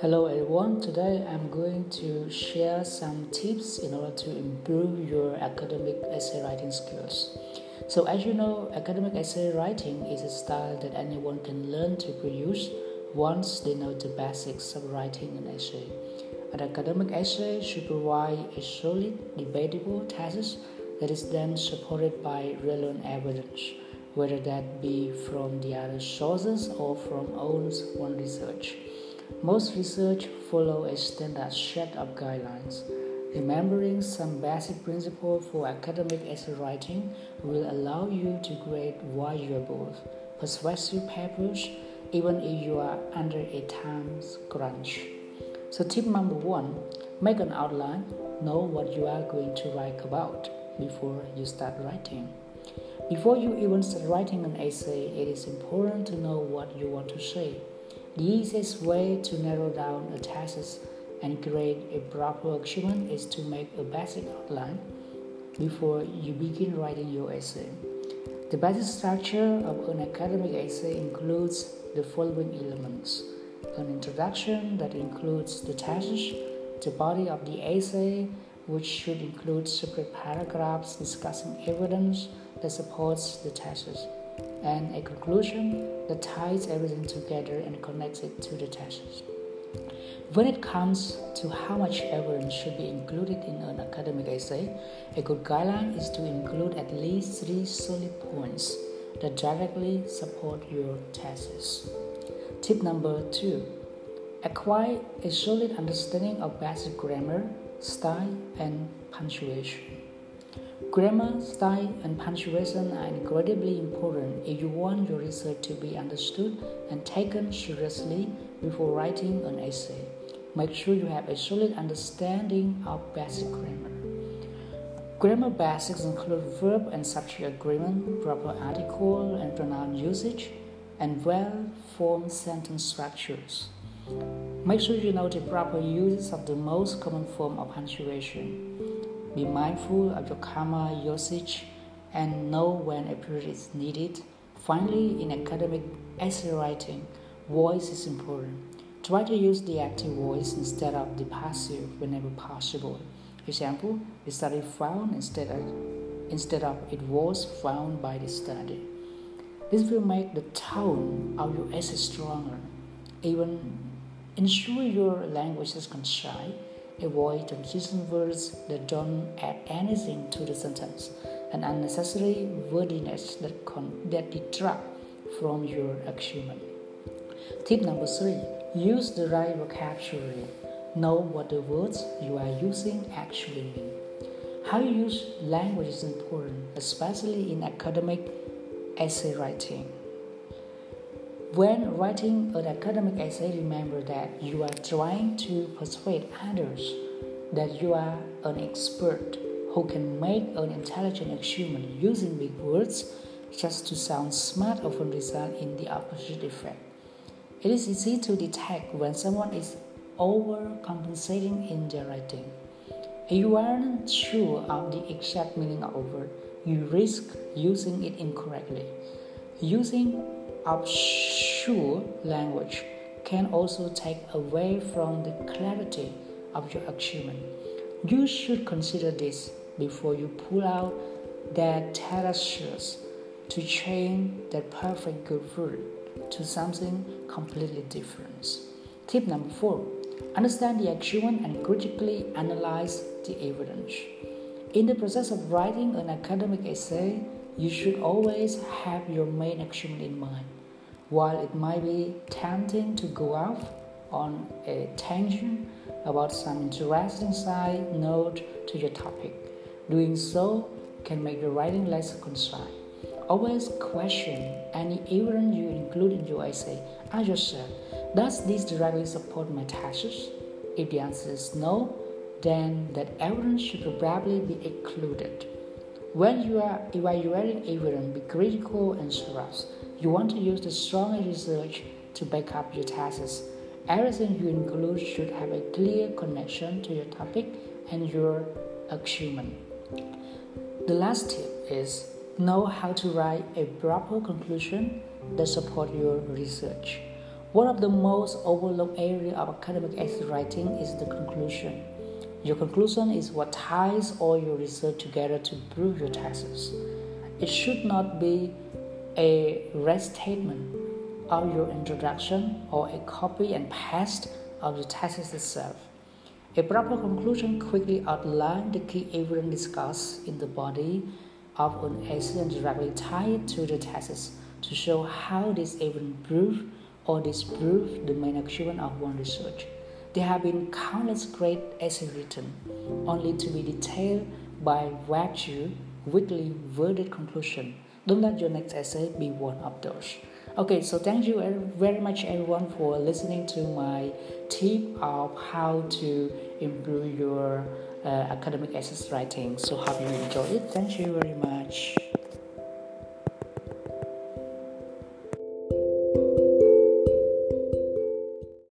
Hello everyone, today I'm going to share some tips in order to improve your academic essay writing skills. So, as you know, academic essay writing is a style that anyone can learn to produce once they know the basics of writing an essay. An academic essay should provide a solid, debatable thesis that is then supported by relevant evidence, whether that be from the other sources or from own research. Most research follow a standard set of guidelines. Remembering some basic principles for academic essay writing will allow you to create valuable, persuasive papers even if you are under a time crunch. So, tip number one make an outline, know what you are going to write about before you start writing. Before you even start writing an essay, it is important to know what you want to say. The easiest way to narrow down a thesis and create a proper argument is to make a basic outline before you begin writing your essay. The basic structure of an academic essay includes the following elements an introduction that includes the thesis, the body of the essay, which should include separate paragraphs discussing evidence that supports the thesis and a conclusion that ties everything together and connects it to the thesis. When it comes to how much evidence should be included in an academic essay, a good guideline is to include at least three solid points that directly support your thesis. Tip number two acquire a solid understanding of basic grammar, style, and punctuation. Grammar, style, and punctuation are incredibly important if you want your research to be understood and taken seriously before writing an essay. Make sure you have a solid understanding of basic grammar. Grammar basics include verb and subject agreement, proper article and pronoun usage, and well formed sentence structures. Make sure you know the proper uses of the most common form of punctuation. Be mindful of your comma usage and know when a period is needed. Finally, in academic essay writing, voice is important. Try to use the active voice instead of the passive whenever possible. For example, the study found instead of, instead of it was found by the study. This will make the tone of your essay stronger. Even ensure your language is concise Avoid confusing words that don't add anything to the sentence and unnecessary wordiness that, con- that detract from your achievement. Tip number three use the right vocabulary. Know what the words you are using actually mean. How you use language is important, especially in academic essay writing. When writing an academic essay, remember that you are trying to persuade others that you are an expert who can make an intelligent achievement using big words just to sound smart often result in the opposite effect. It is easy to detect when someone is overcompensating in their writing. If you aren't sure of the exact meaning of a word, you risk using it incorrectly. Using obscure language can also take away from the clarity of your achievement. You should consider this before you pull out that terraces to change that perfect good word to something completely different. Tip number four understand the achievement and critically analyze the evidence. In the process of writing an academic essay, you should always have your main achievement in mind. While it might be tempting to go off on a tangent about some interesting side note to your topic, doing so can make the writing less concise. Always question any evidence you include in your essay. Ask yourself, does this directly support my thesis? If the answer is no, then that evidence should probably be excluded. When you are evaluating evidence, be critical and serious. You want to use the strongest research to back up your thesis. Everything you include should have a clear connection to your topic and your achievement. The last tip is know how to write a proper conclusion that support your research. One of the most overlooked area of academic essay writing is the conclusion. Your conclusion is what ties all your research together to prove your thesis. It should not be a restatement of your introduction or a copy and paste of the thesis itself. A proper conclusion quickly outlines the key evidence discussed in the body of an essay and directly tie it to the thesis to show how this evidence proves or disproves the main achievement of one research. There have been countless great essays written, only to be detailed by virtue, weakly worded conclusion. Don't let your next essay be one of those. Okay, so thank you very much everyone for listening to my tip of how to improve your uh, academic essay writing. So hope you enjoy it. Thank you very much.